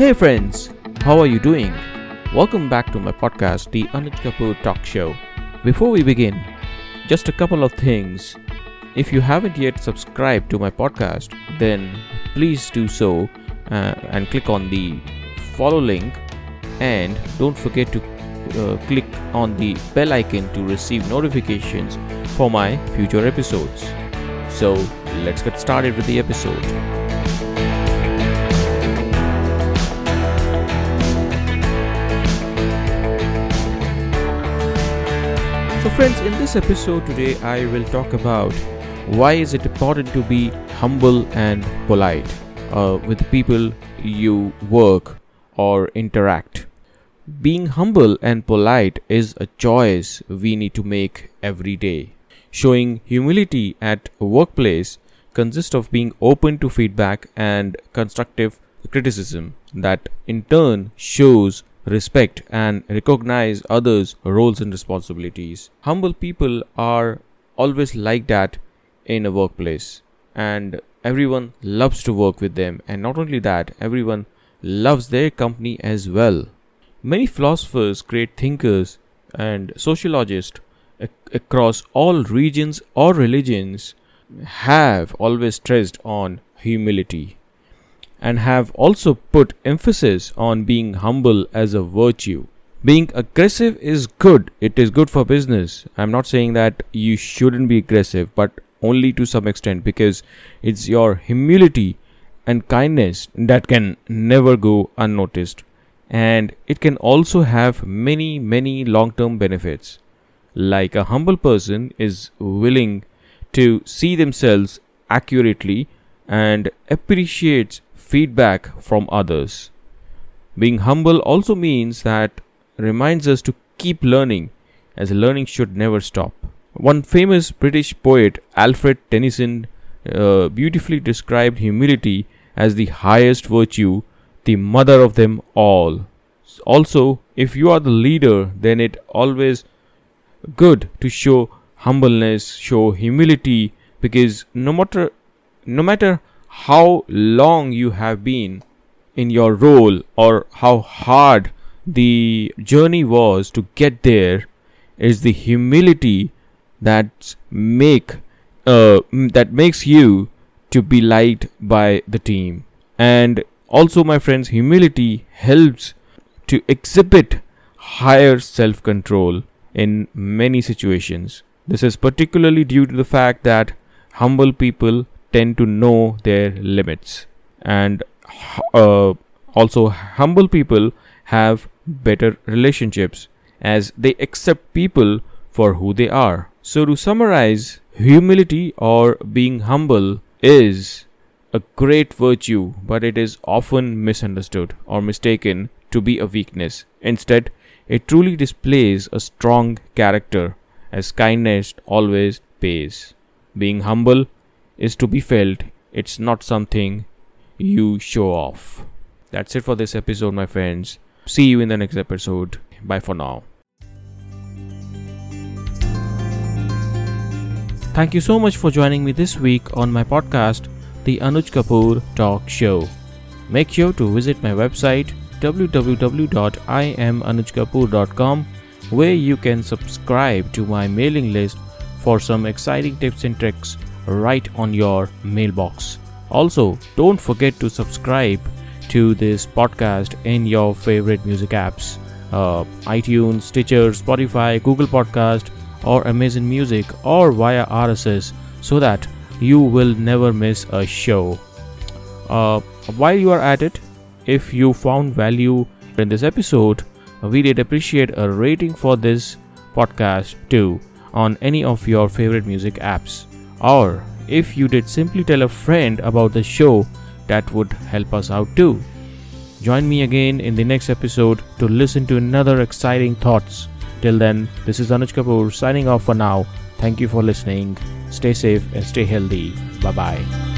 Hey friends, how are you doing? Welcome back to my podcast, The Anuj Kapoor Talk Show. Before we begin, just a couple of things. If you haven't yet subscribed to my podcast, then please do so uh, and click on the follow link and don't forget to uh, click on the bell icon to receive notifications for my future episodes. So, let's get started with the episode. So, friends, in this episode today, I will talk about why is it important to be humble and polite uh, with people you work or interact. Being humble and polite is a choice we need to make every day. Showing humility at workplace consists of being open to feedback and constructive criticism that in turn shows respect and recognize others' roles and responsibilities. Humble people are always like that in a workplace, and everyone loves to work with them. And not only that, everyone loves their company as well. Many philosophers, great thinkers, and sociologists ac- across all regions or religions have always stressed on humility and have also put emphasis on being humble as a virtue. Being aggressive is good, it is good for business. I'm not saying that you shouldn't be aggressive, but only to some extent because it's your humility and kindness that can never go unnoticed. And it can also have many, many long term benefits. Like a humble person is willing to see themselves accurately and appreciates feedback from others. Being humble also means that reminds us to keep learning, as learning should never stop. One famous British poet, Alfred Tennyson, uh, beautifully described humility as the highest virtue, the mother of them all. Also, if you are the leader, then it always good to show humbleness, show humility, because no matter no matter how long you have been in your role or how hard the journey was to get there is the humility that make uh, that makes you to be liked by the team. And also my friends humility helps to exhibit higher self control in many situations. This is particularly due to the fact that humble people tend to know their limits. And uh, also humble people have better relationships as they accept people for who they are. So to summarize humility or being humble is a great virtue but it is often misunderstood or mistaken to be a weakness. Instead it truly displays a strong character as kindness always pays. Being humble is to be felt, it's not something you show off. That's it for this episode, my friends. See you in the next episode. Bye for now. Thank you so much for joining me this week on my podcast, The Anuj Kapoor Talk Show. Make sure to visit my website www.imanujkapoor.com where you can subscribe to my mailing list for some exciting tips and tricks right on your mailbox. Also, don't forget to subscribe to this podcast in your favorite music apps uh, iTunes, Stitcher, Spotify, Google Podcast, or Amazon Music, or via RSS so that you will never miss a show. Uh, while you are at it, if you found value in this episode, we did appreciate a rating for this podcast too on any of your favorite music apps. Or if you did simply tell a friend about the show, that would help us out too. Join me again in the next episode to listen to another exciting thoughts. Till then, this is Anuj Kapoor signing off for now. Thank you for listening. Stay safe and stay healthy. Bye bye.